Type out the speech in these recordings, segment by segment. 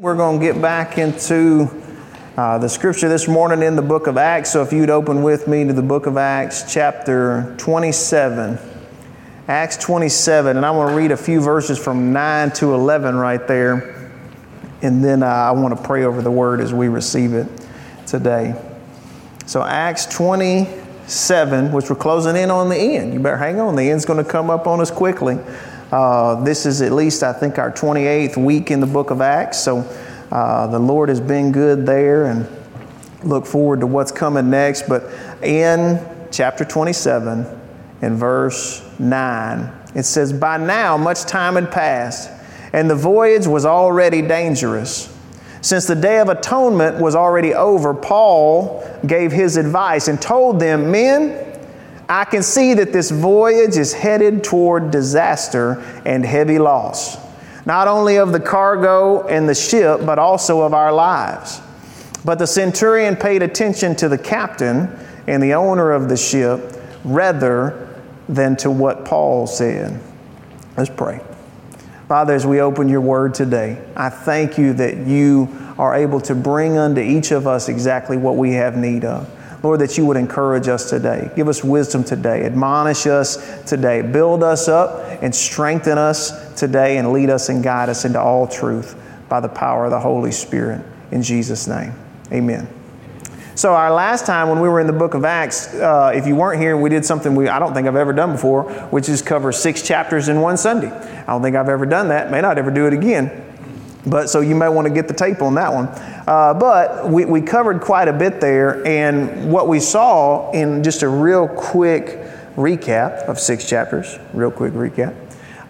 We're going to get back into uh, the scripture this morning in the book of Acts. So if you'd open with me to the book of Acts, chapter 27. Acts 27, and I want to read a few verses from 9 to 11 right there. And then uh, I want to pray over the word as we receive it today. So, Acts 27, which we're closing in on the end. You better hang on, the end's going to come up on us quickly. Uh, this is at least, I think, our 28th week in the book of Acts. So uh, the Lord has been good there and look forward to what's coming next. But in chapter 27, in verse 9, it says, By now much time had passed, and the voyage was already dangerous. Since the day of atonement was already over, Paul gave his advice and told them, Men, I can see that this voyage is headed toward disaster and heavy loss, not only of the cargo and the ship, but also of our lives. But the centurion paid attention to the captain and the owner of the ship rather than to what Paul said. Let's pray. Father, as we open your word today, I thank you that you are able to bring unto each of us exactly what we have need of. Lord, that you would encourage us today. Give us wisdom today. Admonish us today. Build us up and strengthen us today and lead us and guide us into all truth by the power of the Holy Spirit. In Jesus' name, amen. So, our last time when we were in the book of Acts, uh, if you weren't here, we did something we, I don't think I've ever done before, which is cover six chapters in one Sunday. I don't think I've ever done that. May not ever do it again. But so you may want to get the tape on that one. Uh, but we, we covered quite a bit there, and what we saw in just a real quick recap of six chapters, real quick recap.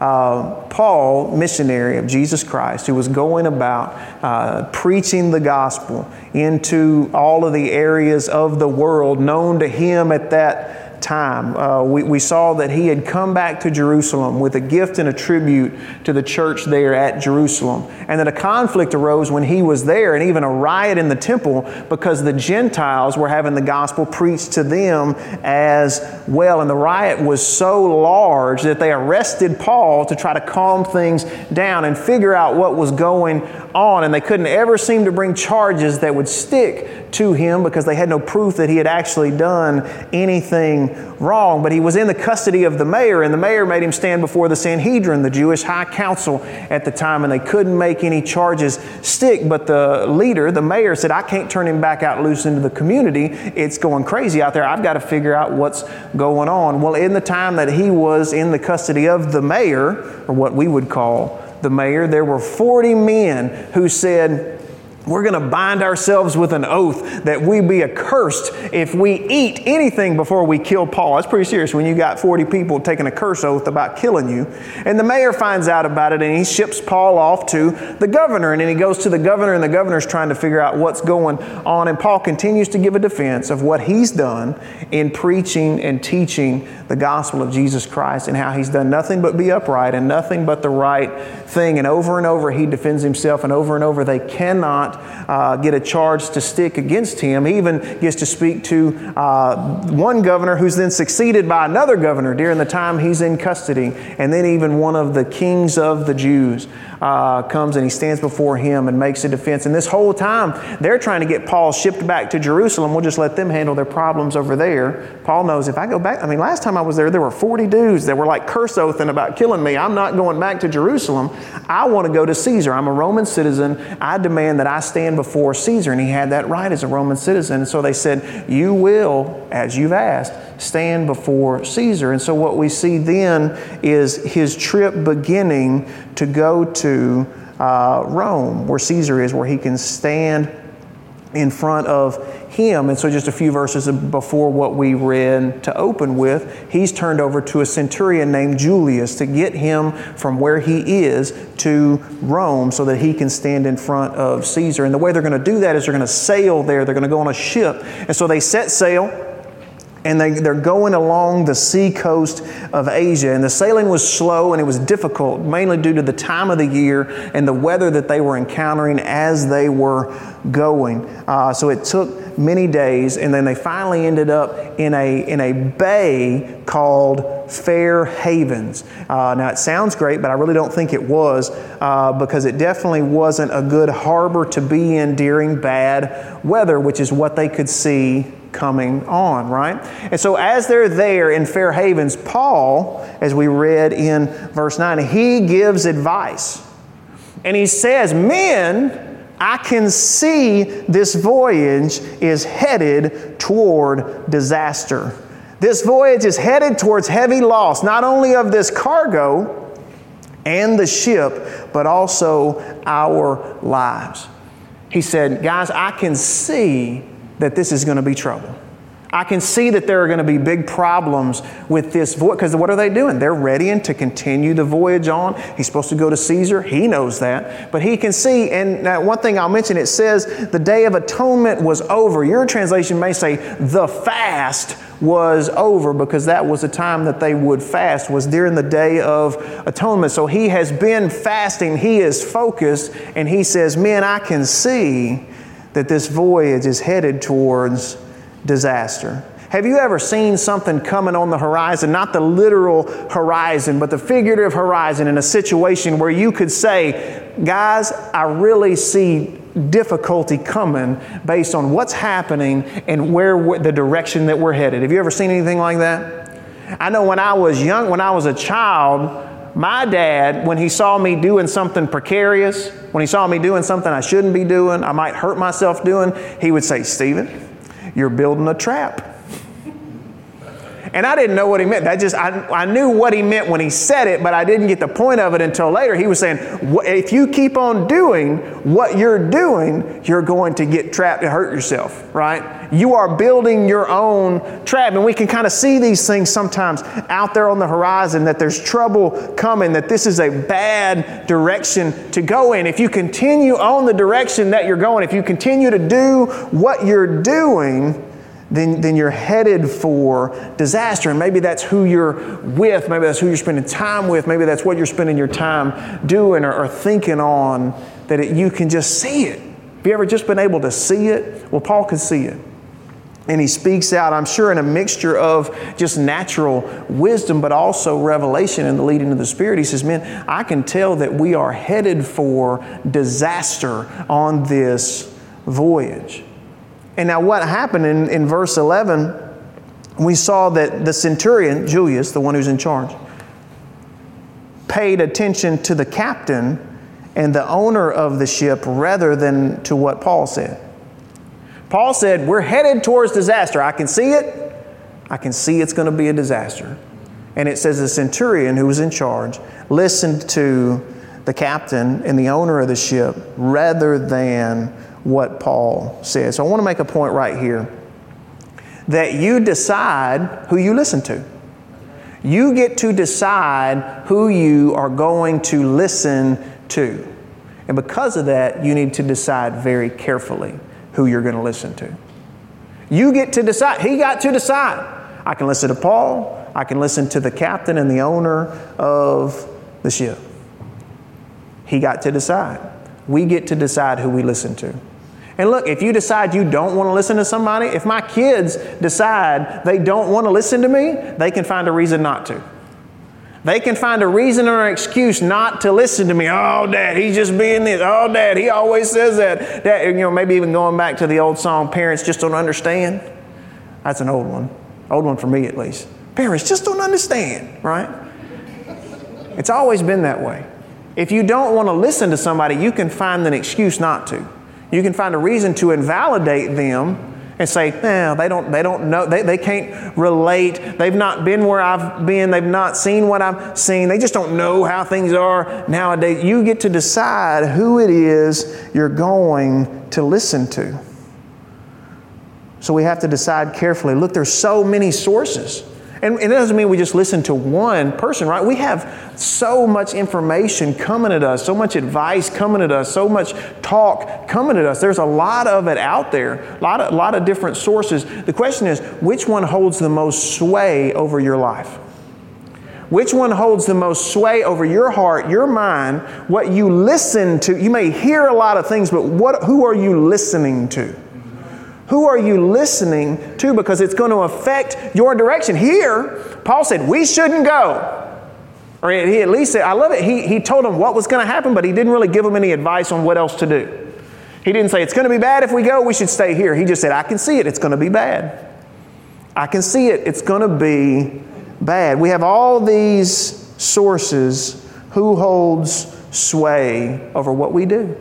Uh, Paul, missionary of Jesus Christ, who was going about uh, preaching the gospel into all of the areas of the world known to him at that time. Uh, we, we saw that he had come back to Jerusalem with a gift and a tribute to the church there at Jerusalem, and that a conflict arose when he was there, and even a riot in the temple because the Gentiles were having the gospel preached to them as well. And the riot was so large that they arrested Paul to try to calm things down and figure out what was going on, and they couldn't ever seem to bring charges that would stick to him because they had no proof that he had actually done anything wrong. But he was in the custody of the mayor, and the mayor made him stand before the Sanhedrin, the Jewish high council at the time, and they couldn't make any charges stick. But the leader, the mayor, said, I can't turn him back out loose into the community. It's going crazy out there. I've got to figure out what's going on. Well, in the time that he was in the custody of the mayor, or what we would call the mayor, there were 40 men who said, we're going to bind ourselves with an oath that we be accursed if we eat anything before we kill Paul. That's pretty serious when you got 40 people taking a curse oath about killing you. And the mayor finds out about it and he ships Paul off to the governor. And then he goes to the governor, and the governor's trying to figure out what's going on. And Paul continues to give a defense of what he's done in preaching and teaching the gospel of Jesus Christ and how he's done nothing but be upright and nothing but the right thing. And over and over he defends himself, and over and over they cannot uh, get a charge to stick against him. He even gets to speak to uh, one governor who's then succeeded by another governor during the time he's in custody, and then even one of the kings of the Jews uh, comes and he stands before him and makes a defense. And this whole time, they're trying to get Paul shipped back to Jerusalem. We'll just let them handle their problems over there. Paul knows if I go back, I mean, last time I was there, there were 40 dudes that were like curse oathing about killing me. I'm not going back to Jerusalem. I want to go to Caesar. I'm a Roman citizen. I demand that I stand before Caesar. And he had that right as a Roman citizen. And so they said, You will, as you've asked, stand before Caesar. And so what we see then is his trip beginning to go to uh, Rome, where Caesar is, where he can stand in front of him. And so, just a few verses before what we read to open with, he's turned over to a centurion named Julius to get him from where he is to Rome so that he can stand in front of Caesar. And the way they're going to do that is they're going to sail there, they're going to go on a ship. And so they set sail and they, they're going along the sea coast of Asia. And the sailing was slow and it was difficult, mainly due to the time of the year and the weather that they were encountering as they were going. Uh, so it took many days, and then they finally ended up in a, in a bay called Fair Havens. Uh, now, it sounds great, but I really don't think it was uh, because it definitely wasn't a good harbor to be in during bad weather, which is what they could see coming on, right? And so as they're there in Fair Havens, Paul, as we read in verse 9, he gives advice. And he says, Men, I can see this voyage is headed toward disaster. This voyage is headed towards heavy loss, not only of this cargo and the ship, but also our lives. He said, Guys, I can see that this is going to be trouble. I can see that there are going to be big problems with this voyage because what are they doing? They're readying to continue the voyage on. He's supposed to go to Caesar. He knows that. But he can see, and one thing I'll mention it says the day of atonement was over. Your translation may say the fast was over because that was the time that they would fast was during the day of atonement so he has been fasting he is focused and he says men i can see that this voyage is headed towards disaster. Have you ever seen something coming on the horizon, not the literal horizon, but the figurative horizon in a situation where you could say, guys, I really see difficulty coming based on what's happening and where the direction that we're headed? Have you ever seen anything like that? I know when I was young, when I was a child, my dad, when he saw me doing something precarious, when he saw me doing something I shouldn't be doing, I might hurt myself doing, he would say, Stephen, you're building a trap. And I didn't know what he meant. That just I, I knew what he meant when he said it, but I didn't get the point of it until later. He was saying, if you keep on doing what you're doing, you're going to get trapped and hurt yourself, right? You are building your own trap. And we can kind of see these things sometimes out there on the horizon that there's trouble coming, that this is a bad direction to go in. If you continue on the direction that you're going, if you continue to do what you're doing, then, then you're headed for disaster. And maybe that's who you're with. Maybe that's who you're spending time with. Maybe that's what you're spending your time doing or, or thinking on, that it, you can just see it. Have you ever just been able to see it? Well, Paul could see it. And he speaks out, I'm sure, in a mixture of just natural wisdom, but also revelation and the leading of the Spirit. He says, Men, I can tell that we are headed for disaster on this voyage. And now, what happened in, in verse 11, we saw that the centurion, Julius, the one who's in charge, paid attention to the captain and the owner of the ship rather than to what Paul said. Paul said, We're headed towards disaster. I can see it. I can see it's going to be a disaster. And it says the centurion who was in charge listened to the captain and the owner of the ship rather than what Paul says. So I want to make a point right here that you decide who you listen to. You get to decide who you are going to listen to. And because of that, you need to decide very carefully who you're going to listen to. You get to decide. He got to decide. I can listen to Paul. I can listen to the captain and the owner of the ship. He got to decide. We get to decide who we listen to. And look, if you decide you don't want to listen to somebody, if my kids decide they don't want to listen to me, they can find a reason not to. They can find a reason or an excuse not to listen to me. Oh, Dad, he's just being this. Oh, Dad, he always says that. Dad, you know, maybe even going back to the old song, "Parents just don't understand." That's an old one, old one for me at least. Parents just don't understand, right? It's always been that way. If you don't want to listen to somebody, you can find an excuse not to. You can find a reason to invalidate them and say, no, they don't, they don't know, they, they can't relate. They've not been where I've been. They've not seen what I've seen. They just don't know how things are nowadays. You get to decide who it is you're going to listen to. So we have to decide carefully. Look, there's so many sources And, and it doesn't mean we just listen to one person, right? We have so much information coming at us, so much advice coming at us, so much talk coming at us. There's a lot of it out there, a lot of, a lot of different sources. The question is, which one holds the most sway over your life? Which one holds the most sway over your heart, your mind, what you listen to? You may hear a lot of things, but what, who are you listening to? Who are you listening to? Because it's going to affect your direction. Here, Paul said, we shouldn't go. Or he at least said, I love it. He, he told them what was going to happen, but he didn't really give them any advice on what else to do. He didn't say, it's going to be bad if we go, we should stay here. He just said, I can see it, it's going to be bad. I can see it, it's going to be bad. We have all these sources. Who holds sway over what we do,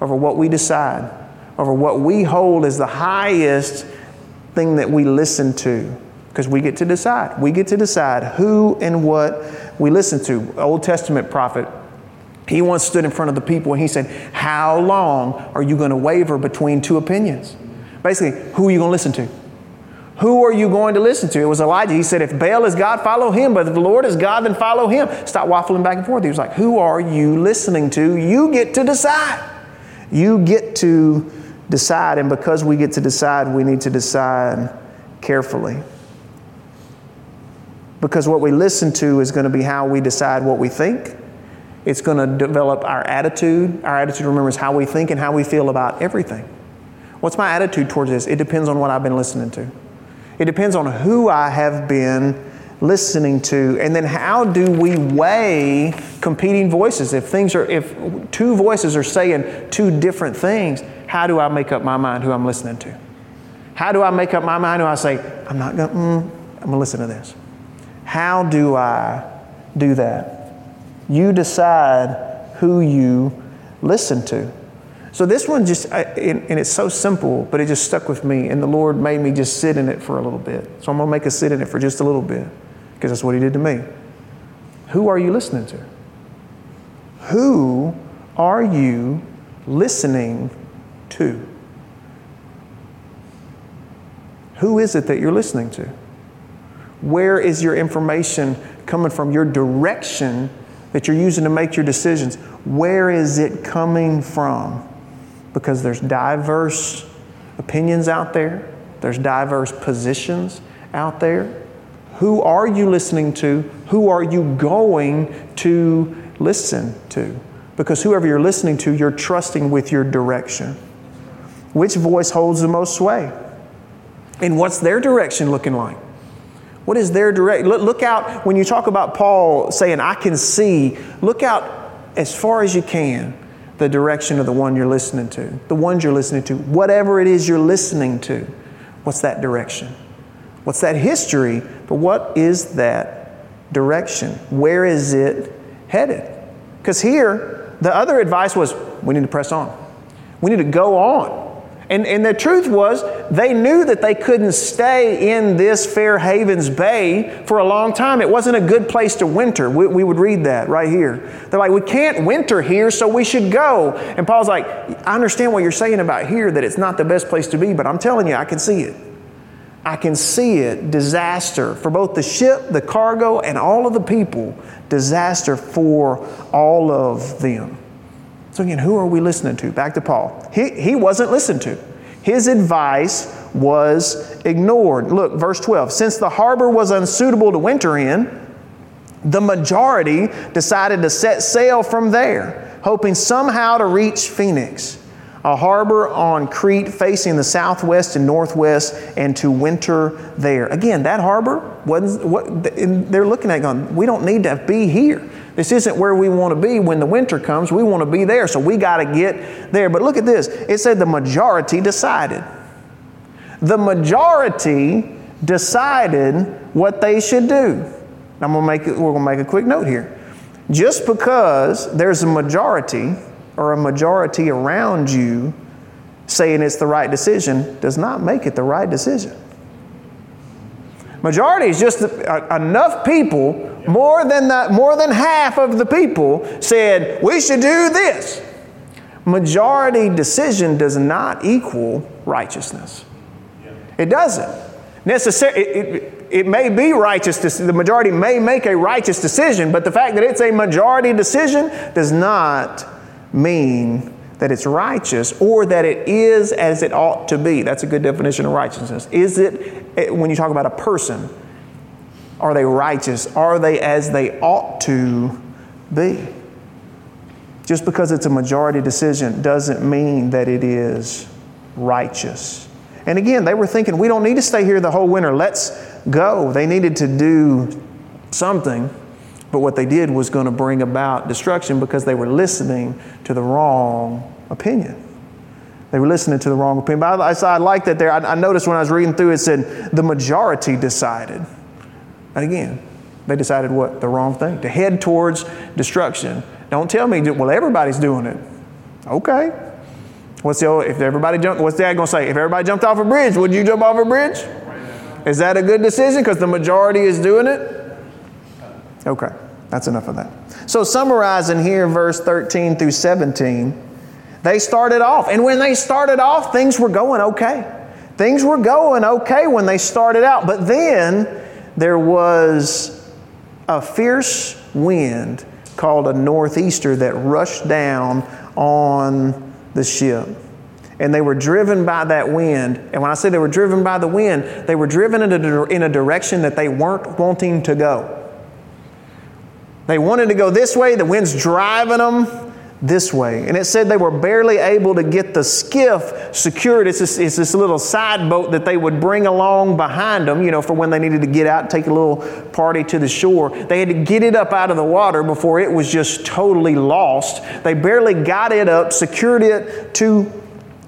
over what we decide? Over what we hold as the highest thing that we listen to because we get to decide. We get to decide who and what we listen to. Old Testament prophet, he once stood in front of the people and he said, How long are you going to waver between two opinions? Basically, who are you going to listen to? Who are you going to listen to? It was Elijah. He said, If Baal is God, follow him. But if the Lord is God, then follow him. Stop waffling back and forth. He was like, Who are you listening to? You get to decide. You get to decide. And because we get to decide, we need to decide carefully. Because what we listen to is going to be how we decide what we think. It's going to develop our attitude. Our attitude, remember, is how we think and how we feel about everything. What's my attitude towards this? It depends on what I've been listening to. It depends on who I have been listening to and then how do we weigh competing voices if things are if two voices are saying two different things how do I make up my mind who I'm listening to? How do I make up my mind who I say, I'm not going to, mm, I'm going to listen to this? How do I do that? You decide who you listen to. So this one just, and, it's so simple, but it just stuck with me, and the Lord made me just sit in it for a little bit. So I'm going to make us sit in it for just a little bit, because that's what He did to me. Who are you listening to? Who are you listening to? Who is it that you're listening to? Where is your information coming from? Your direction that you're using to make your decisions, where is it coming from? Because there's diverse opinions out there, there's diverse positions out there. Who are you listening to? Who are you going to listen to? Because whoever you're listening to, you're trusting with your direction. Which voice holds the most sway? And what's their direction looking like? What is their direct? Look, look out when you talk about Paul saying, I can see, look out as far as you can the direction of the one you're listening to, the ones you're listening to, whatever it is you're listening to. What's that direction? What's that history? But what is that direction? Where is it headed? Because here, the other advice was we need to press on, we need to go on. And, and the truth was, they knew that they couldn't stay in this Fair Havens Bay for a long time. It wasn't a good place to winter. We, we would read that right here. They're like, we can't winter here, so we should go. And Paul's like, I understand what you're saying about here, that it's not the best place to be, but I'm telling you, I can see it. I can see it disaster for both the ship, the cargo, and all of the people. Disaster for all of them. So again, who are we listening to? Back to Paul. He, he wasn't listened to. His advice was ignored. Look, verse 12. Since the harbor was unsuitable to winter in, the majority decided to set sail from there, hoping somehow to reach Phoenix, a harbor on Crete facing the southwest and northwest, and to winter there. Again, that harbor wasn't what they're looking at going, we don't need to be here. This isn't where we want to be when the winter comes. We want to be there, so we got to get there. But look at this it said the majority decided. The majority decided what they should do. I'm gonna make it, we're going to make a quick note here. Just because there's a majority or a majority around you saying it's the right decision does not make it the right decision. Majority is just enough people more than, the, more than half of the people said, we should do this. Majority decision does not equal righteousness. It doesn't. Necessary, it, it, it may be righteous, the majority may make a righteous decision, but the fact that it's a majority decision does not mean that it's righteous or that it is as it ought to be. That's a good definition of righteousness. Is it, eh, when you talk about a person, are they righteous? Are they as they ought to be? Just because it's a majority decision doesn't mean that it is righteous. And again, they were thinking, we don't need to stay here the whole winter. Let's go. They needed to do something, but what they did was going to bring about destruction because they were listening to the wrong opinion. They were listening to the wrong opinion. But I, saw, I like that there. I, I noticed when I was reading through it said the majority decided. And again, they decided what? The wrong thing. To head towards destruction. Don't tell me, well, everybody's doing it. Okay. What's the if everybody jumped? What's Dad gonna say? If everybody jumped off a bridge, would you jump off a bridge? Is that a good decision because the majority is doing it? Okay, that's enough of that. So summarizing here, verse 13 through 17, they started off, and when they started off, things were going okay. Things were going okay when they started out, but then there was a fierce wind called a northeaster that rushed down on the ship. And they were driven by that wind. And when I say they were driven by the wind, they were driven in a, in a direction that they weren't wanting to go. They wanted to go this way, the wind's driving them this way. And it said they were barely able to get the skiff secured. It's this, it's this little side boat that they would bring along behind them, you know, for when they needed to get out and take a little party to the shore. They had to get it up out of the water before it was just totally lost. They barely got it up, secured it to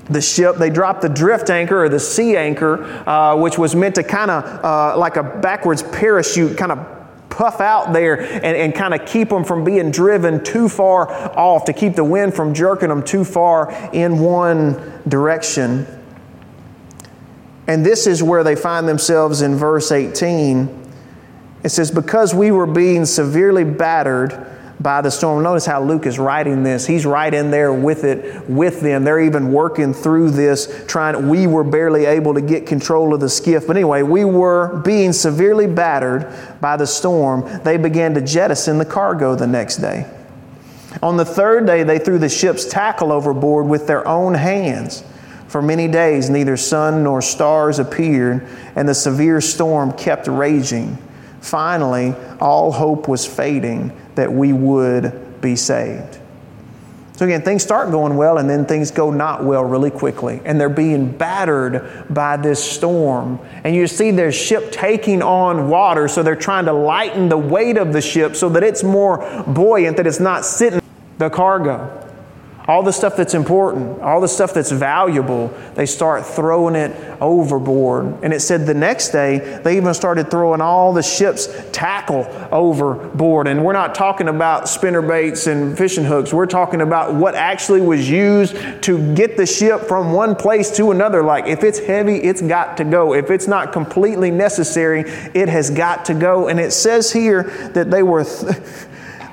the ship. They dropped the drift anchor or the sea anchor, uh, which was meant to kind of uh, like a backwards parachute, kind of puff out there and, and kind of keep them from being driven too far off, to keep the wind from jerking them too far in one direction. And this is where they find themselves in verse 18. It says, Because we were being severely battered, by the storm. Notice how Luke is writing this. He's right in there with it, with them. They're even working through this, trying. We were barely able to get control of the skiff. But anyway, we were being severely battered by the storm. They began to jettison the cargo the next day. On the third day, they threw the ship's tackle overboard with their own hands. For many days, neither sun nor stars appeared, and the severe storm kept raging. Finally, all hope was fading that we would be saved. So again, things start going well and then things go not well really quickly. And they're being battered by this storm. And you see their ship taking on water, so they're trying to lighten the weight of the ship so that it's more buoyant, that it's not sitting the cargo all the stuff that's important, all the stuff that's valuable, they start throwing it overboard. And it said the next day, they even started throwing all the ship's tackle overboard. And we're not talking about spinner baits and fishing hooks. We're talking about what actually was used to get the ship from one place to another. Like, if it's heavy, it's got to go. If it's not completely necessary, it has got to go. And it says here that they were. Th-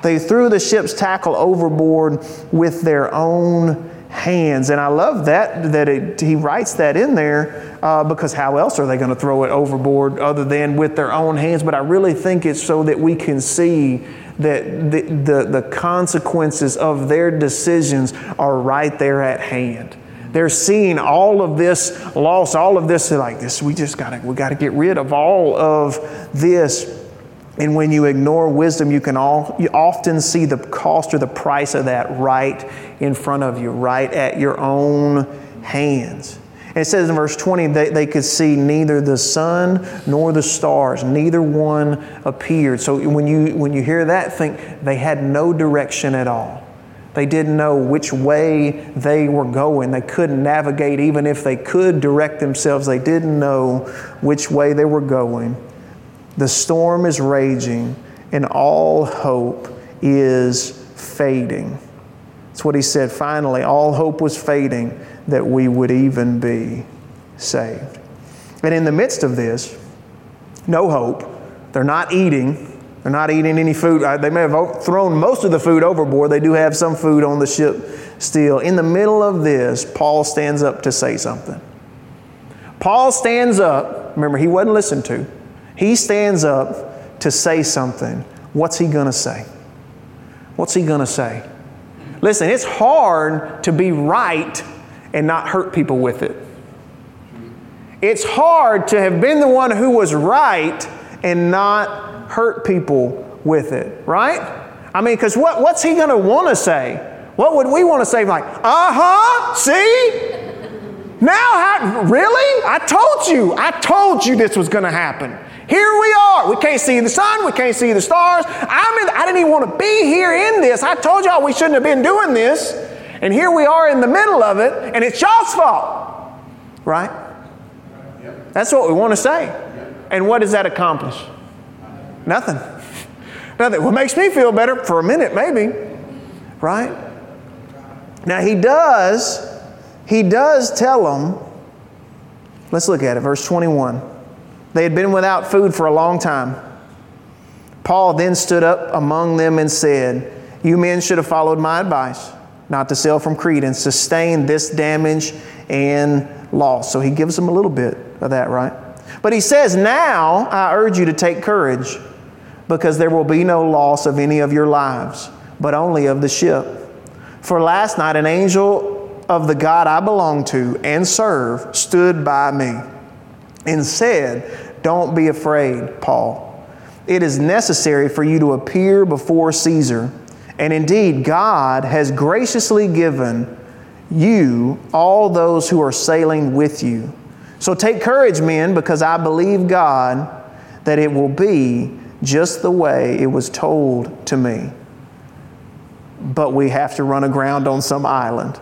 They threw the ship's tackle overboard with their own hands. And I love that, that it, he writes that in there uh, because how else are they going to throw it overboard other than with their own hands? But I really think it's so that we can see that the, the, the consequences of their decisions are right there at hand. They're seeing all of this loss, all of this, like this, we just gotta, we gotta get rid of all of this and when you ignore wisdom, you can all, you often see the cost or the price of that right in front of you, right at your own hands. And it says in verse 20, they, they could see neither the sun nor the stars, neither one appeared. So when you, when you hear that, think they had no direction at all. They didn't know which way they were going. They couldn't navigate, even if they could direct themselves, they didn't know which way they were going. The storm is raging, and all hope is fading. That's what he said finally. All hope was fading that we would even be saved. And in the midst of this, no hope. They're not eating. They're not eating any food. They may have thrown most of the food overboard. They do have some food on the ship still. In the middle of this, Paul stands up to say something. Paul stands up. Remember, he wasn't listened to. He stands up to say something. What's he going to say? What's he going to say? Listen, it's hard to be right and not hurt people with it. It's hard to have been the one who was right and not hurt people with it, right? I mean, because what, what's he going to want to say? What would we want to say? Like, uh huh, see? Now, how, really? I told you. I told you this was going to happen. Here we are. We can't see the sun. We can't see the stars. I'm in, I didn't even want to be here in this. I told y'all we shouldn't have been doing this. And here we are in the middle of it, and it's y'all's fault. Right? That's what we want to say. And what does that accomplish? Nothing. Nothing. What makes me feel better for a minute, maybe. Right? Now, he does, he does tell them, let's look at it, verse 21. They had been without food for a long time. Paul then stood up among them and said, You men should have followed my advice, not to sail from Crete and sustain this damage and loss. So he gives them a little bit of that, right? But he says, Now I urge you to take courage, because there will be no loss of any of your lives, but only of the ship. For last night an angel of the God I belong to and serve stood by me and said, Don't be afraid, Paul. It is necessary for you to appear before Caesar. And indeed, God has graciously given you all those who are sailing with you. So take courage, men, because I believe God that it will be just the way it was told to me. But we have to run aground on some island.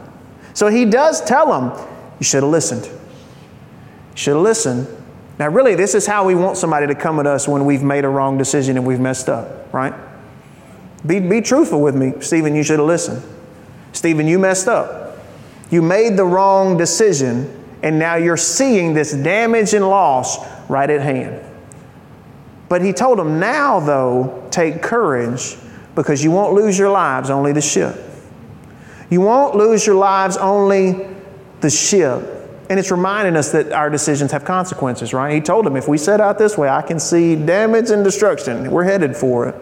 So he does tell them, You should have listened. Should listen. Now, really, this is how we want somebody to come at us when we've made a wrong decision and we've messed up, right? Be, be truthful with me, Stephen. You should have listened. Stephen, you messed up. You made the wrong decision, and now you're seeing this damage and loss right at hand. But he told them, now, though, take courage because you won't lose your lives, only the ship. You won't lose your lives, only the ship. And it's reminding us that our decisions have consequences, right? He told them, if we set out this way, I can see damage and destruction. We're headed for it.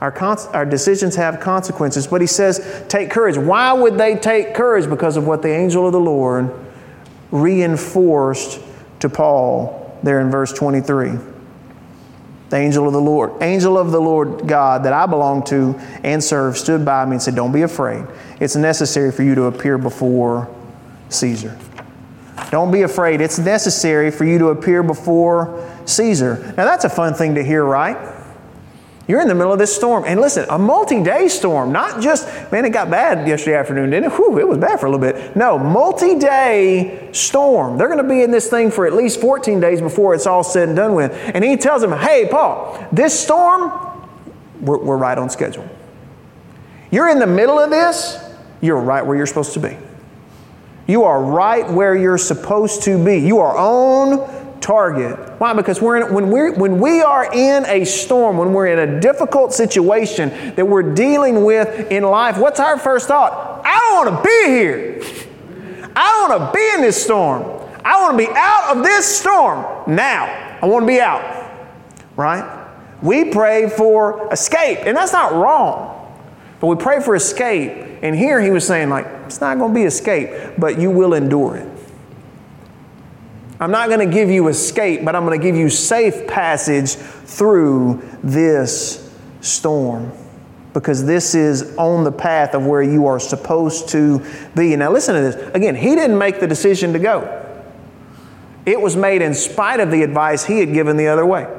Our, cons- our decisions have consequences. But he says, take courage. Why would they take courage? Because of what the angel of the Lord reinforced to Paul there in verse 23. The angel of the Lord, angel of the Lord God that I belong to and serve, stood by me and said, Don't be afraid. It's necessary for you to appear before Caesar. Don't be afraid. It's necessary for you to appear before Caesar. Now, that's a fun thing to hear, right? You're in the middle of this storm. And listen, a multi day storm, not just, man, it got bad yesterday afternoon, didn't it? Whew, it was bad for a little bit. No, multi day storm. They're going to be in this thing for at least 14 days before it's all said and done with. And he tells them, hey, Paul, this storm, we're, we're right on schedule. You're in the middle of this, you're right where you're supposed to be. You are right where you're supposed to be. You are on target. Why? Because we're in, when, we're, when we are in a storm, when we're in a difficult situation that we're dealing with in life, what's our first thought? I don't want to be here. I don't want to be in this storm. I want to be out of this storm now. I want to be out. Right? We pray for escape, and that's not wrong. But we pray for escape and here he was saying, like, it's not going to be escape, but you will endure it. I'm not going to give you escape, but I'm going to give you safe passage through this storm because this is on the path of where you are supposed to be. Now, listen to this. Again, he didn't make the decision to go, it was made in spite of the advice he had given the other way.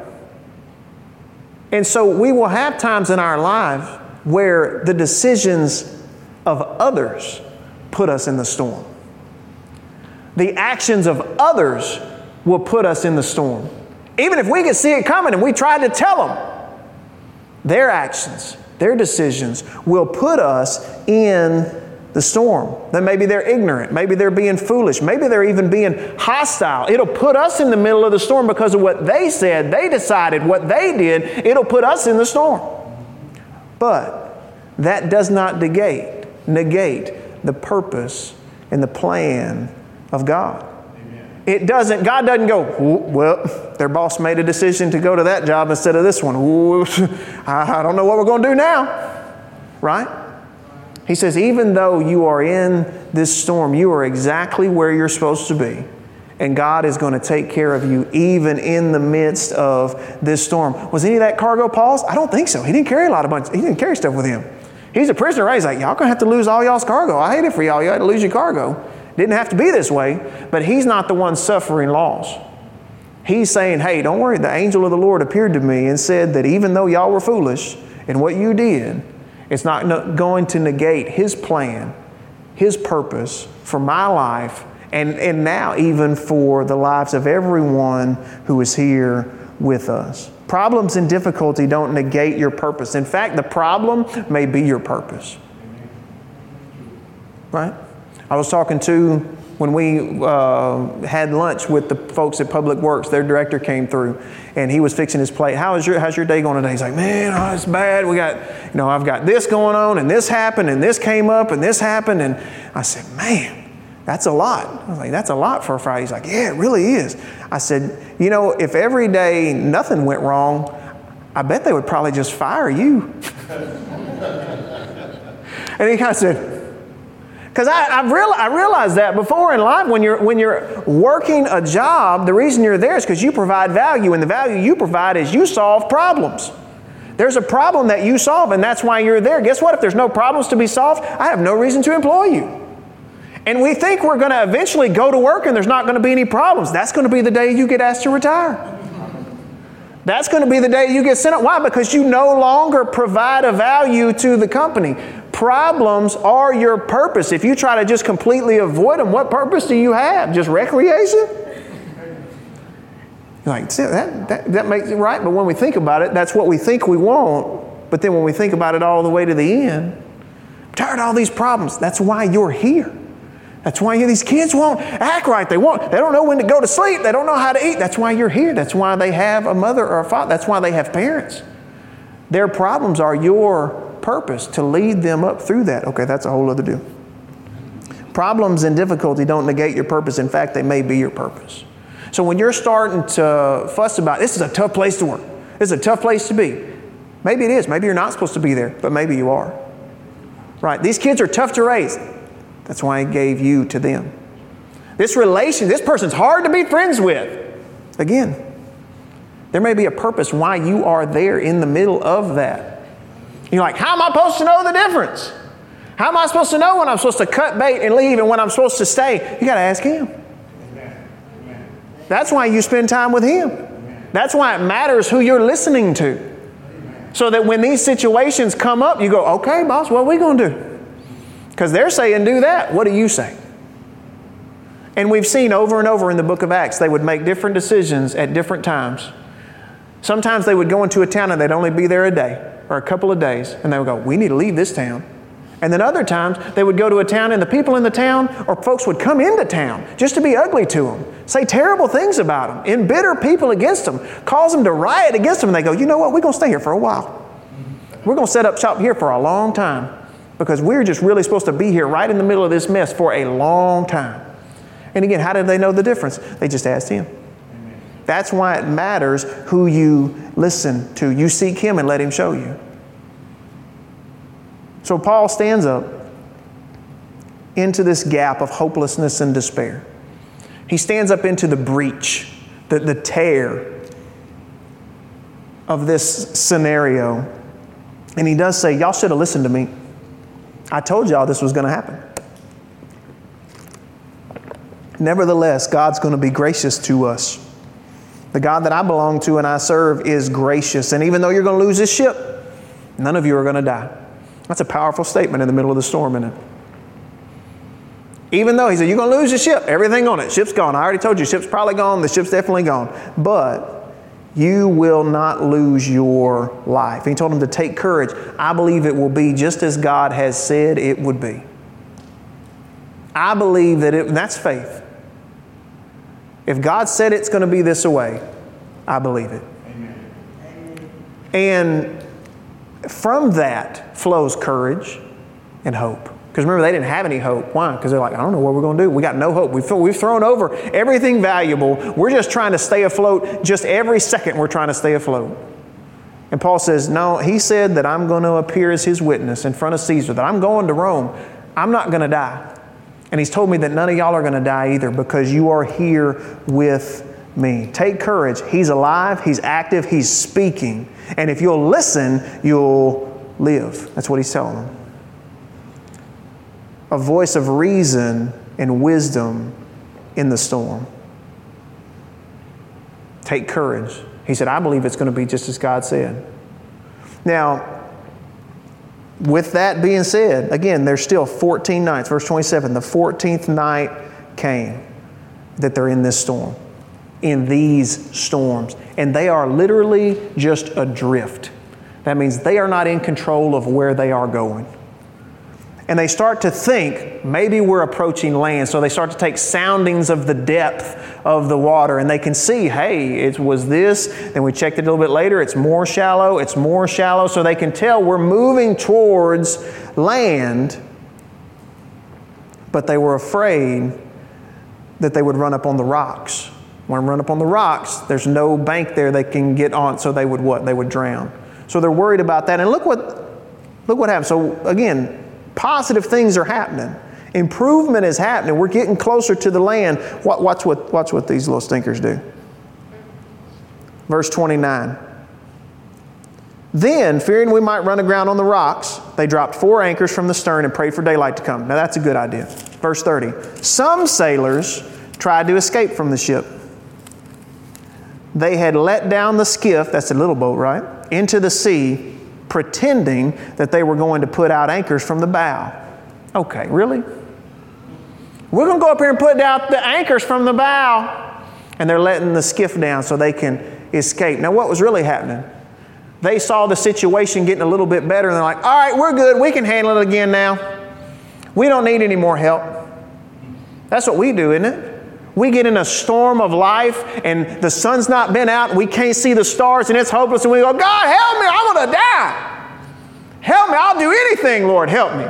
And so we will have times in our lives where the decisions of others put us in the storm. The actions of others will put us in the storm. Even if we could see it coming and we tried to tell them, their actions, their decisions will put us in the storm. Then maybe they're ignorant. Maybe they're being foolish. Maybe they're even being hostile. It'll put us in the middle of the storm because of what they said, they decided, what they did. It'll put us in the storm. But that does not negate negate the purpose and the plan of God. Amen. It doesn't, God doesn't go, well, their boss made a decision to go to that job instead of this one. I don't know what we're going to do now. Right? He says, even though you are in this storm, you are exactly where you're supposed to be. And God is going to take care of you even in the midst of this storm. Was any of that cargo Paul's? I don't think so. He didn't carry a lot of bunch. He didn't carry stuff with him. He's a prisoner, right? He's like, y'all gonna have to lose all y'all's cargo. I hate it for y'all. You had to lose your cargo. Didn't have to be this way, but he's not the one suffering loss. He's saying, hey, don't worry. The angel of the Lord appeared to me and said that even though y'all were foolish in what you did, it's not going to negate his plan, his purpose for my life, and, and now even for the lives of everyone who is here with us. Problems and difficulty don't negate your purpose. In fact, the problem may be your purpose. Right? I was talking to when we uh, had lunch with the folks at Public Works, their director came through and he was fixing his plate. How is your, how's your day going today? He's like, man, oh, it's bad. We got, you know, I've got this going on and this happened and this came up and this happened. And I said, man, that's a lot. I was like, that's a lot for a Friday. He's like, yeah, it really is. I said, you know, if every day nothing went wrong, I bet they would probably just fire you. and he kind of said, because I, I've real, I realized that before in life, when you're, when you're working a job, the reason you're there is because you provide value, and the value you provide is you solve problems. There's a problem that you solve, and that's why you're there. Guess what? If there's no problems to be solved, I have no reason to employ you. And we think we're going to eventually go to work and there's not going to be any problems. That's going to be the day you get asked to retire. That's going to be the day you get sent out. Why? Because you no longer provide a value to the company. Problems are your purpose. If you try to just completely avoid them, what purpose do you have? Just recreation? You're like, that, that, that makes it right. But when we think about it, that's what we think we want. But then when we think about it all the way to the end, I'm tired of all these problems. That's why you're here. That's why these kids won't act right. They won't. They don't know when to go to sleep. They don't know how to eat. That's why you're here. That's why they have a mother or a father. That's why they have parents. Their problems are your purpose to lead them up through that. Okay, that's a whole other deal. Problems and difficulty don't negate your purpose. In fact, they may be your purpose. So when you're starting to fuss about this is a tough place to work. This is a tough place to be. Maybe it is. Maybe you're not supposed to be there, but maybe you are. Right? These kids are tough to raise. That's why He gave you to them. This relation, this person's hard to be friends with. Again, there may be a purpose why you are there in the middle of that. You're like, how am I supposed to know the difference? How am I supposed to know when I'm supposed to cut bait and leave and when I'm supposed to stay? You got to ask Him. That's why you spend time with Him. That's why it matters who you're listening to. So that when these situations come up, you go, okay, boss, what are we going to do? Because they're saying, do that. What do you say? And we've seen over and over in the book of Acts, they would make different decisions at different times. Sometimes they would go into a town and they'd only be there a day or a couple of days, and they would go, We need to leave this town. And then other times they would go to a town and the people in the town or folks would come into town just to be ugly to them, say terrible things about them, embitter people against them, cause them to riot against them. And they go, You know what? We're going to stay here for a while. We're going to set up shop here for a long time because we're just really supposed to be here right in the middle of this mess for a long time. And again, how did they know the difference? They just asked Him. That's why it matters who you listen to. You seek Him and let Him show you. So Paul stands up into this gap of hopelessness and despair. He stands up into the breach, the, the tear of this scenario. And he does say, Y'all should have listened to me. I told y'all this was going to happen. Nevertheless, God's going to be gracious to us. The God that I belong to and I serve is gracious. And even though you're going to lose this ship, none of you are going to die. That's a powerful statement in the middle of the storm, isn't it? Even though he said, You're going to lose your ship, everything on it, ship's gone. I already told you, ship's probably gone, the ship's definitely gone. But you will not lose your life. He told him to take courage. I believe it will be just as God has said it would be. I believe that it, that's faith. If God said it's going to be this way, I believe it. Amen. And from that flows courage and hope. Because remember, they didn't have any hope. Why? Because they're like, I don't know what we're going to do. We got no hope. We've, we've thrown over everything valuable. We're just trying to stay afloat. Just every second, we're trying to stay afloat. And Paul says, No, he said that I'm going to appear as his witness in front of Caesar, that I'm going to Rome. I'm not going to die. And he's told me that none of y'all are going to die either because you are here with me. Take courage. He's alive, he's active, he's speaking. And if you'll listen, you'll live. That's what he's telling them a voice of reason and wisdom in the storm. Take courage. He said, I believe it's going to be just as God said. Now, with that being said, again, there's still 14 nights. Verse 27 the 14th night came that they're in this storm, in these storms. And they are literally just adrift. That means they are not in control of where they are going and they start to think maybe we're approaching land. So they start to take soundings of the depth of the water and they can see, hey, it was this. Then we checked it a little bit later, it's more shallow, it's more shallow. So they can tell we're moving towards land, but they were afraid that they would run up on the rocks. When run up on the rocks, there's no bank there they can get on, so they would what? They would drown. So they're worried about that. And look what look what happened. So again, Positive things are happening. Improvement is happening. We're getting closer to the land. Watch what, watch what these little stinkers do. Verse 29. Then, fearing we might run aground on the rocks, they dropped four anchors from the stern and prayed for daylight to come. Now, that's a good idea. Verse 30. Some sailors tried to escape from the ship. They had let down the skiff, that's a little boat, right, into the sea pretending that they were going to put out anchors from the bow. Okay, really? We're going to go up here and put out the anchors from the bow. And they're letting the skiff down so they can escape. Now, what was really happening? They saw the situation getting a little bit better and they're like, all right, we're good. We can handle it again now. We don't need any more help. That's what we do, isn't it? We get in a storm of life and the sun's not been out we can't see the stars and it's hopeless and we go, God, help me, I'm to die. Help me, I'll do anything, Lord, help me.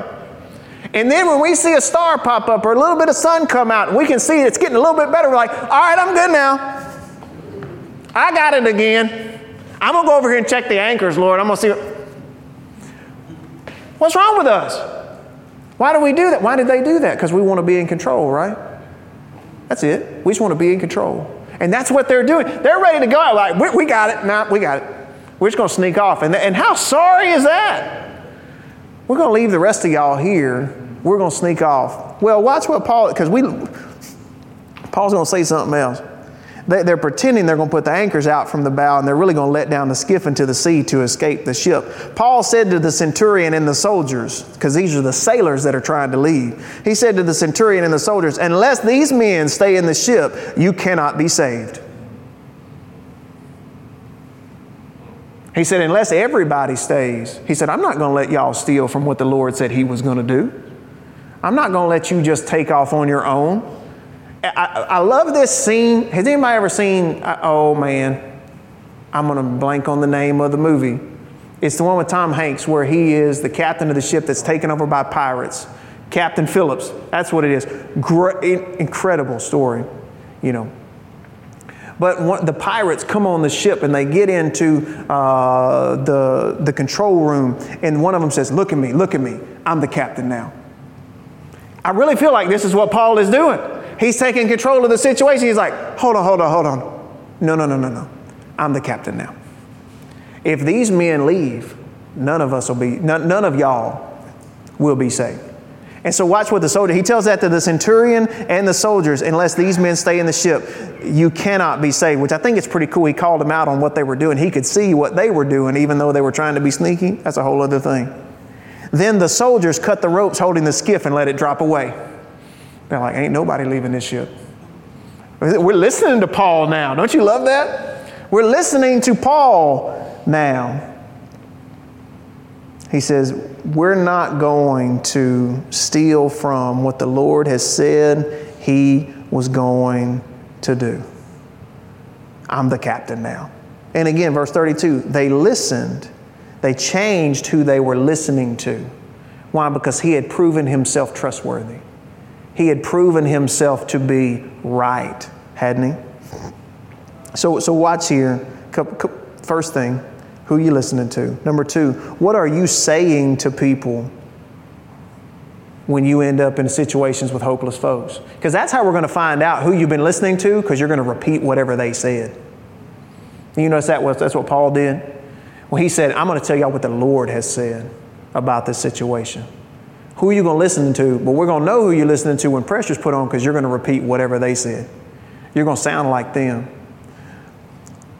And then when we see a star pop up or a little bit of sun come out and we can see it's getting a little bit better, we're like, all right, I'm good now. I got it again. I'm to go over here and check the anchors, Lord. I'm to see what... What's wrong with us? Why do we do that? Why did they do that? Because we want to be in control, right? That's it. We just want to be in control. And that's what they're doing. They're ready to go like, we, we got it. Nah, we got it. We're just going to sneak off. And, and how sorry is that? We're going to leave the rest of y'all here. We're going to sneak off. Well, watch what Paul, because we, Paul's going to say something else. They, are pretending they're going to put the anchors out from the bow and they're really going to let down the skiff into the sea to escape the ship. Paul said to the centurion and the soldiers, because these are the sailors that are trying to leave, he said to the centurion and the soldiers, Unless these men stay in the ship, you cannot be saved. He said, Unless everybody stays, he said, I'm not going to let y'all steal from what the Lord said he was going to do. I'm not going to let you just take off on your own. I, I love this scene. Has anybody ever seen, uh, oh man, I'm to blank on the name of the movie. It's the one with Tom Hanks where he is the captain of the ship that's taken over by pirates. Captain Phillips. That's what it is. Great, incredible story, you know. But one, the pirates come on the ship and they get into uh, the, the control room, and one of them says, Look at me, look at me. I'm the captain now. I really feel like this is what Paul is doing. He's taking control of the situation. He's like, hold on, hold on, hold on. No, no, no, no, no. I'm the captain now. If these men leave, none of us will be, none, none of y'all will be saved. And so watch what the soldier, he tells that to the centurion and the soldiers, unless these men stay in the ship, you cannot be saved, which I think is pretty cool. He called them out on what they were doing. He could see what they were doing, even though they were trying to be sneaky. That's a whole other thing. Then the soldiers cut the ropes holding the skiff and let it drop away. They're like, ain't nobody leaving this ship. We're listening to Paul now. Don't you love that? We're listening to Paul now. He says, We're not going to steal from what the Lord has said He was going to do. I'm the captain now. And again, verse 32 they listened, they changed who they were listening to Why? Because he had proven himself trustworthy. He had proven himself to be right, hadn't he? So, so watch here. First thing, who are you listening to? Number two, what are you saying to people when you end up in situations with hopeless folks? Because that's how we're going to find out who you've been listening to, because you're going to repeat whatever they said. You notice that was, that's what Paul did? Well, he said, I'm going to tell y'all what the Lord has said about this situation. Who are you going to listen to? Well, we're going to know who you're listening to when pressure's put on because you're going to repeat whatever they said. You're going to sound like them.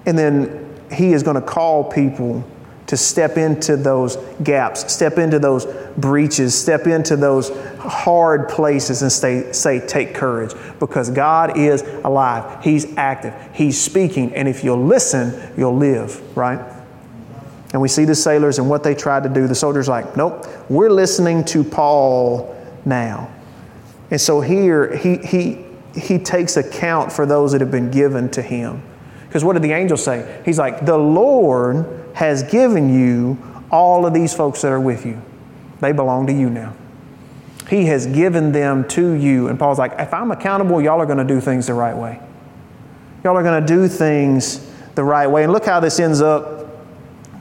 And then he is going to call people to step into those gaps, step into those breaches, step into those hard places and say, say, take courage because God is alive. He's active. He's speaking. And if you'll listen, you'll live, right? And we see the sailors and what they tried to do. The soldiers like, nope, we're listening to Paul now. And so here he, he, he takes account for those that have been given to him. Because what did the angel say? He's like, the Lord has given you all of these folks that are with you. They belong to you now. He has given them to you. And Paul's like, if I'm accountable, y'all are going to do things the right way. Y'all are going to do things the right way. And look how this ends up.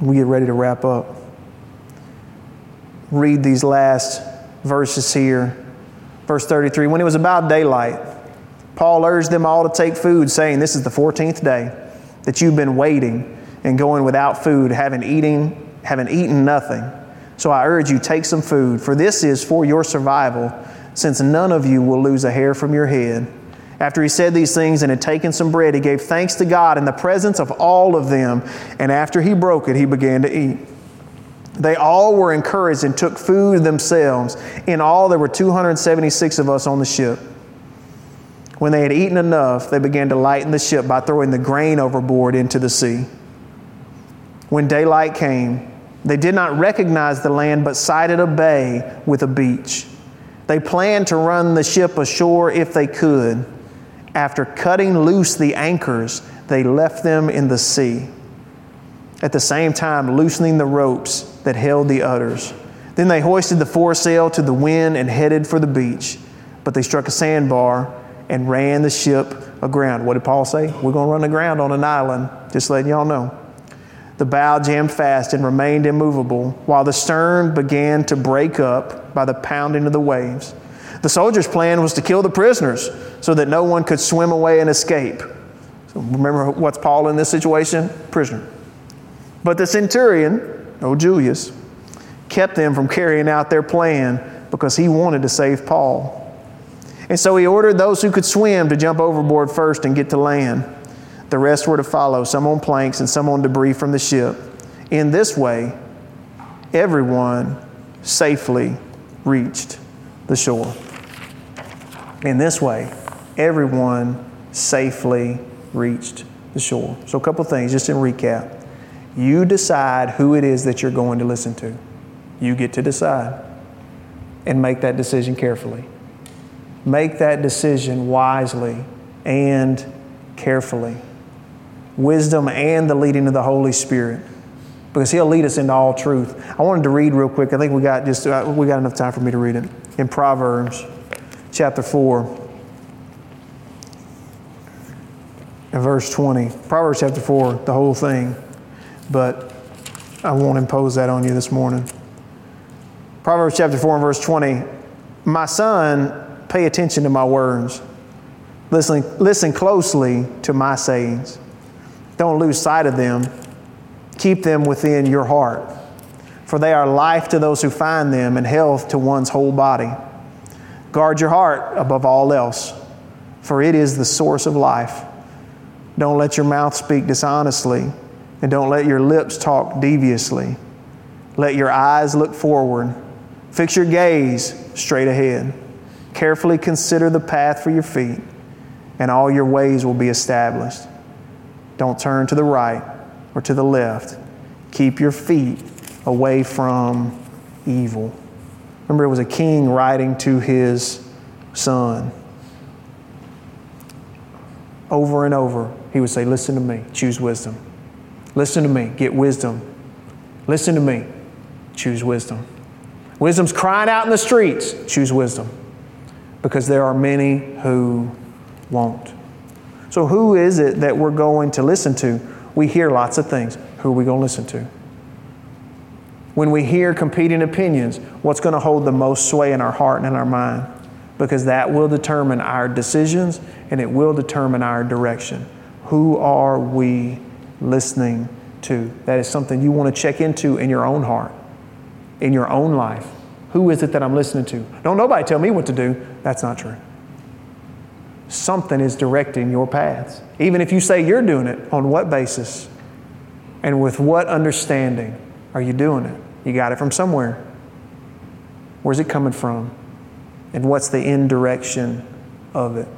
We get ready to wrap up. Read these last verses here. Verse 33 When it was about daylight, Paul urged them all to take food, saying, This is the 14th day that you've been waiting and going without food, having eating, having eaten nothing. So I urge you, take some food, for this is for your survival, since none of you will lose a hair from your head. After he said these things and had taken some bread, he gave thanks to God in the presence of all of them, and after he broke it, he began to eat. They all were encouraged and took food themselves. In all, there were 276 of us on the ship. When they had eaten enough, they began to lighten the ship by throwing the grain overboard into the sea. When daylight came, they did not recognize the land but sighted a bay with a beach. They planned to run the ship ashore if they could. After cutting loose the anchors, they left them in the sea, at the same time loosening the ropes that held the others. Then they hoisted the foresail to the wind and headed for the beach. But they struck a sandbar and ran the ship aground. What did Paul say? We're going to run aground on an island, just letting y'all know. The bow jammed fast and remained immovable, while the stern began to break up by the pounding of the waves. The soldiers' plan was to kill the prisoners so that no one could swim away and escape. So remember what's Paul in this situation? Prisoner. But the centurion, oh Julius, kept them from carrying out their plan because he wanted to save Paul. And so he ordered those who could swim to jump overboard first and get to land. The rest were to follow, some on planks and some on debris from the ship. In this way, everyone safely reached the shore. In this way, everyone safely reached the shore. So, a couple things just in recap. You decide who it is that you're going to listen to. You get to decide and make that decision carefully. Make that decision wisely and carefully. Wisdom and the leading of the Holy Spirit because he'll lead us into all truth. I wanted to read real quick. I think we got just uh, we got enough time for me to read it. In Proverbs chapter 4 and verse 20. Proverbs chapter 4, the whole thing. But I won't impose that on you this morning. Proverbs chapter 4 and verse 20. My son, Pay attention to my words. Listen, listen closely to my sayings. Don't lose sight of them. Keep them within your heart, for they are life to those who find them and health to one's whole body. Guard your heart above all else, for it is the source of life. Don't let your mouth speak dishonestly, and don't let your lips talk deviously. Let your eyes look forward. Fix your gaze straight ahead. Carefully consider the path for your feet, and all your ways will be established. Don't turn to the right or to the left. Keep your feet away from evil. Remember, it was a king writing to his son. Over and over, he would say, Listen to me, choose wisdom. Listen to me, get wisdom. Listen to me, choose wisdom. Wisdom's crying out in the streets. Choose wisdom because there are many who won't. So, who is it that we're going to listen to? We hear lots of things. Who are we going to listen to? When we hear competing opinions, what's going to hold the most sway in our heart and in our mind? Because that will determine our decisions and it will determine our direction. Who are we listening to? That is something you want to check into in your own heart, in your own life. Who is it that I'm listening to? Don't nobody tell me what to do. That's not true. Something is directing your paths. Even if you say you're doing it, on what basis? And with what understanding are you doing it? You got it from somewhere. Where's it coming from? And what's the end direction of it?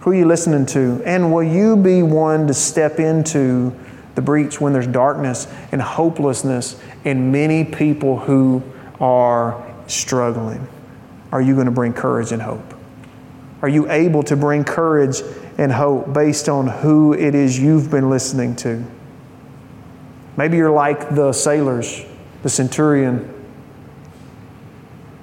Who are you listening to? And will you be one to step into the breach when there's darkness and hopelessness and many people who are struggling? Are you going to bring courage and hope? Are you able to bring courage and hope based on who it is you've been listening to? Maybe you're like the sailors the centurion,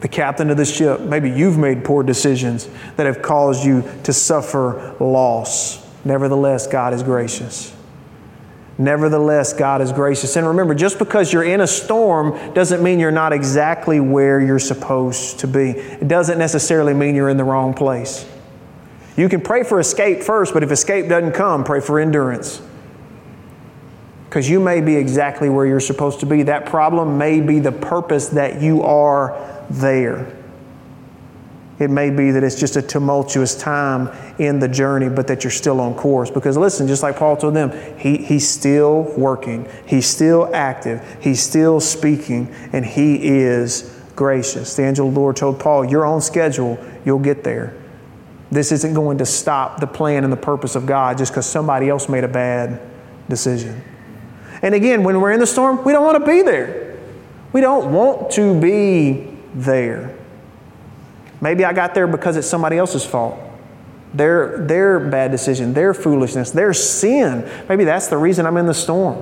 the captain of the ship. Maybe you've made poor decisions that have caused you to suffer loss. Nevertheless, God is gracious. Nevertheless, God is gracious. And remember, just because you're in a storm doesn't mean you're not exactly where you're supposed to be. It doesn't necessarily mean you're in the wrong place. You can pray for escape first, but if escape doesn't come, pray for endurance because you may be exactly where you're supposed to be. That problem may be the purpose that you are there. It may be that it's just a tumultuous time in the journey, but that you're still on course. Because listen, just like Paul told them, he, he's still working, he's still active, he's still speaking, and he is gracious. The angel of the Lord told Paul, You're on schedule, you'll get there. This isn't going to stop the plan and the purpose of God just because somebody else made a bad decision. And again, when we're in the storm, we don't want to be there. We don't want to be there. Maybe I got there because it's somebody else's fault. Their, their bad decision, their foolishness, their sin. Maybe that's the reason I'm in the storm.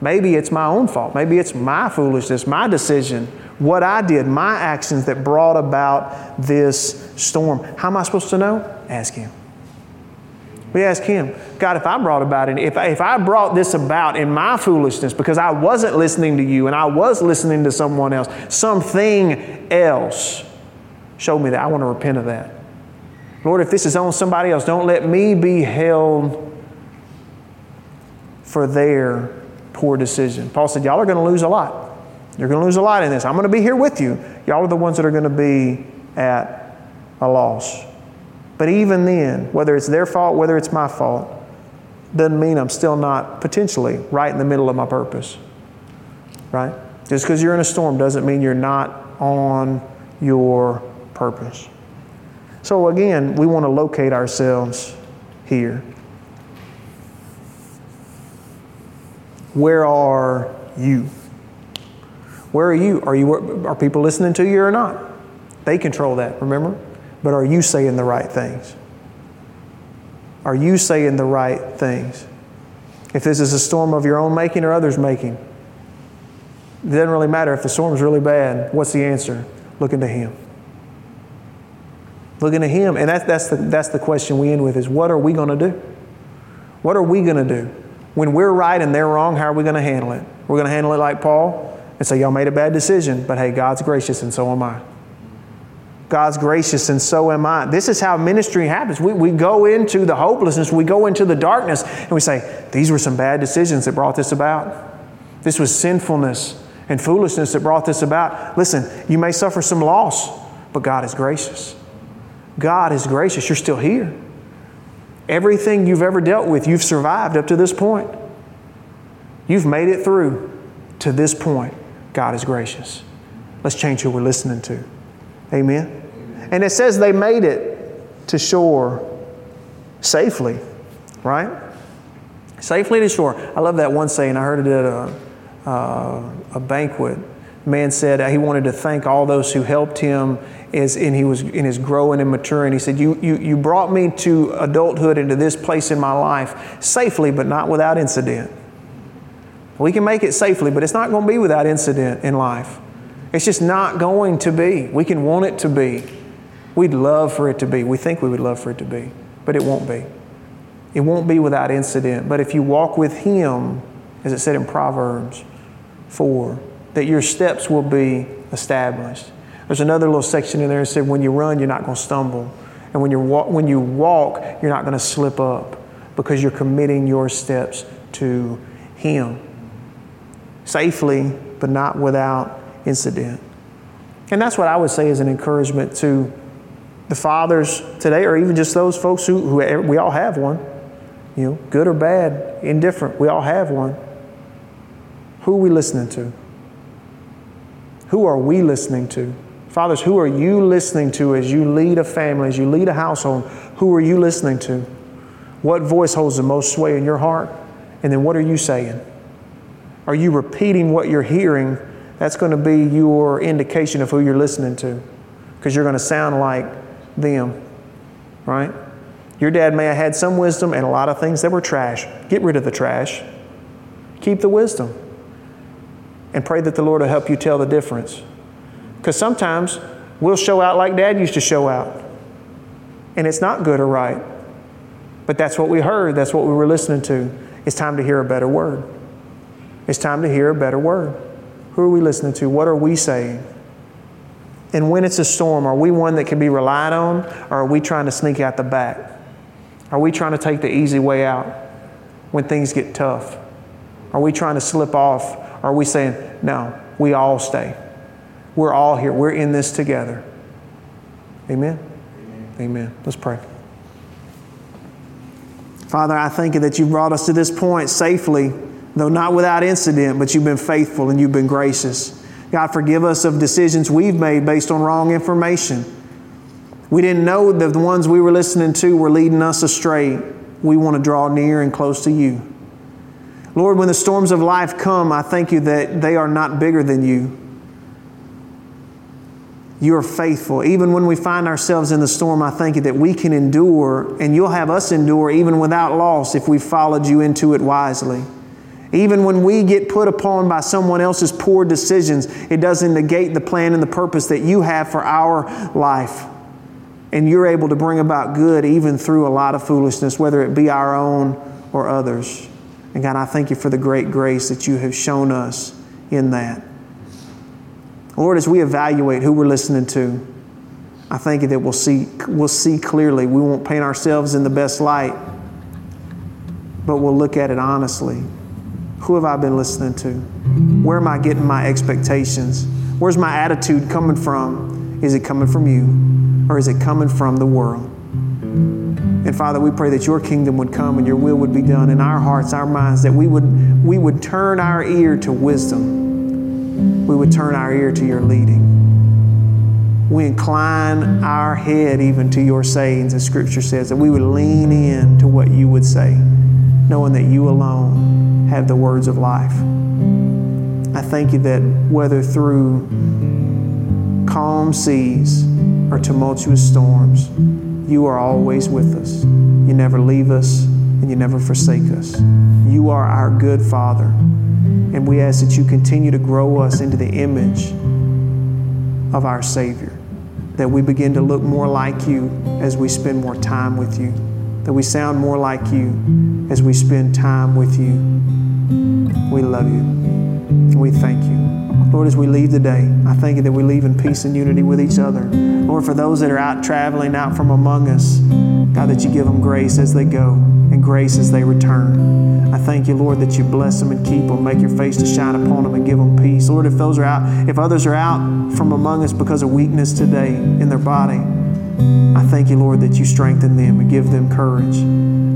Maybe it's my own fault. Maybe it's my foolishness, my decision, what I did, my actions that brought about this storm. How am I supposed to know? Ask Him. We ask Him, God, if I brought about it, if, if I brought this about in my foolishness because I wasn't listening to you and I was listening to someone else, something else, show me that. I want to repent of that. Lord, if this is on somebody else, don't let me be held for their poor decision. Paul said, Y'all are going to lose a lot. You're going to lose a lot in this. I'm going to be here with you. Y'all are the ones that are going to be at a loss. But even then, whether it's their fault, whether it's my fault, doesn't mean I'm still not potentially right in the middle of my purpose. Right? Just because you're in a storm doesn't mean you're not on your purpose. So, again, we want to locate ourselves here. Where are you? Where are you? Are you are people listening to you or not? They control that, remember? But are you saying the right things? Are you saying the right things? If this is a storm of your own making or others' making, it doesn't really matter if the storm is really bad. What's the answer? Look into Him. Look into Him. And that's, that's, the, that's the question we end with is what are we going to do? What are we going to do? When we're right and they're wrong, how are we going to handle it? We're going to handle it like Paul and say, Y'all made a bad decision, but hey, God's gracious and so am I. God's gracious and so am I. This is how ministry happens. We, we go into the hopelessness, we go into the darkness, and we say, These were some bad decisions that brought this about. This was sinfulness and foolishness that brought this about. Listen, you may suffer some loss, but God is gracious. God is gracious. You're still here. Everything you've ever dealt with, you've survived up to this point. You've made it through to this point. God is gracious. Let's change who we're listening to. Amen. And it says they made it to shore safely, right? Safely to shore. I love that one saying. I heard it at a, uh, a banquet. man said he wanted to thank all those who helped him as in he was in his growing and maturing. He said, you, you, you brought me to adulthood into this place in my life safely, but not without incident. We can make it safely, but it's not going to be without incident in life. It's just not going to be. We can want it to be. We'd love for it to be. We think we would love for it to be, but it won't be. It won't be without incident. But if you walk with Him, as it said in Proverbs 4, that your steps will be established. There's another little section in there that said, when you run, you're not going to stumble. And when, you walk, when you walk, you're not going to slip up because you're committing your steps to Him safely, but not without incident. And that's what I would say is an encouragement to the fathers today, or even just those folks who, who eh, we all have one, you know, good or bad, indifferent, we all have one. Who are we listening to? Who are we listening to? Fathers, who are you listening to as you lead a family, as you lead a household? Who are you listening to? What voice holds the most sway in your heart? And then what are you saying? Are you repeating what you're hearing? That's going to be your indication of who you're listening to because you're going to sound like them, right? Your dad may have had some wisdom and a lot of things that were trash. Get rid of the trash, keep the wisdom, and pray that the Lord will help you tell the difference. Because sometimes we'll show out like dad used to show out, and it's not good or right. But that's what we heard, that's what we were listening to. It's time to hear a better word. It's time to hear a better word. Who are we listening to? What are we saying? And when it's a storm, are we one that can be relied on, or are we trying to sneak out the back? Are we trying to take the easy way out when things get tough? Are we trying to slip off? Or are we saying, no, we all stay? We're all here. We're in this together. Amen? Amen. Amen. Let's pray. Father, I thank you that you brought us to this point safely though not without incident, but you've been faithful and you've been gracious. God, forgive us of decisions we've made based on wrong information. We didn't know that the ones we were listening to were leading us astray. We want to draw near and close to you. Lord, when the storms of life come, I thank you that they are not bigger than you. You are faithful. Even when we find ourselves in the storm, I thank you that we can endure, and you'll have us endure even without loss if we followed you into it wisely. Even when we get put upon by someone else's poor decisions, it doesn't negate the plan and the purpose that you have for our life. And you're able to bring about good even through a lot of foolishness, whether it be our own or others. And God, I thank you for the great grace that you have shown us in that. Lord, as we evaluate who we're listening to, I thank you that we'll see, we'll see clearly. We won't paint ourselves in the best light, but we'll look at it honestly who have I been listening to? Where am I getting my expectations? Where's my attitude coming from? Is it coming from you or is it coming from the world? And Father, we pray that your kingdom would come and your will would be done in our hearts, our minds, that we would, we would turn our ear to wisdom. We would turn our ear to your leading. We incline our head even to your sayings, as Scripture says, that we would lean in to what you would say, knowing that you alone have the words of life. I thank you that whether through calm seas or tumultuous storms, you are always with us. You never leave us and you never forsake us. You are our good Father. And we ask that you continue to grow us into the image of our Savior, that we begin to look more like you as we spend more time with you, that we sound more like you as we spend time with you. We love you. We thank you. Lord, as we leave today, I thank you that we leave in peace and unity with each other. Lord, for those that are out traveling out from among us, God, that you give them grace as they go and grace as they return. I thank you, Lord, that you bless them and keep them, make your face to shine upon them and give them peace. Lord, if those are out, if others are out from among us because of weakness today in their body, I thank you, Lord, that you strengthen them and give them courage.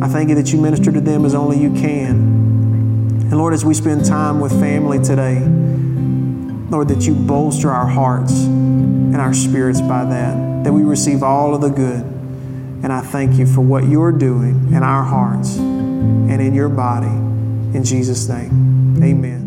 I thank you that you minister to them as only you can. And Lord, as we spend time with family today, Lord, that you bolster our hearts and our spirits by that, that we receive all of the good. And I thank you for what you're doing in our hearts and in your body. In Jesus' name, amen.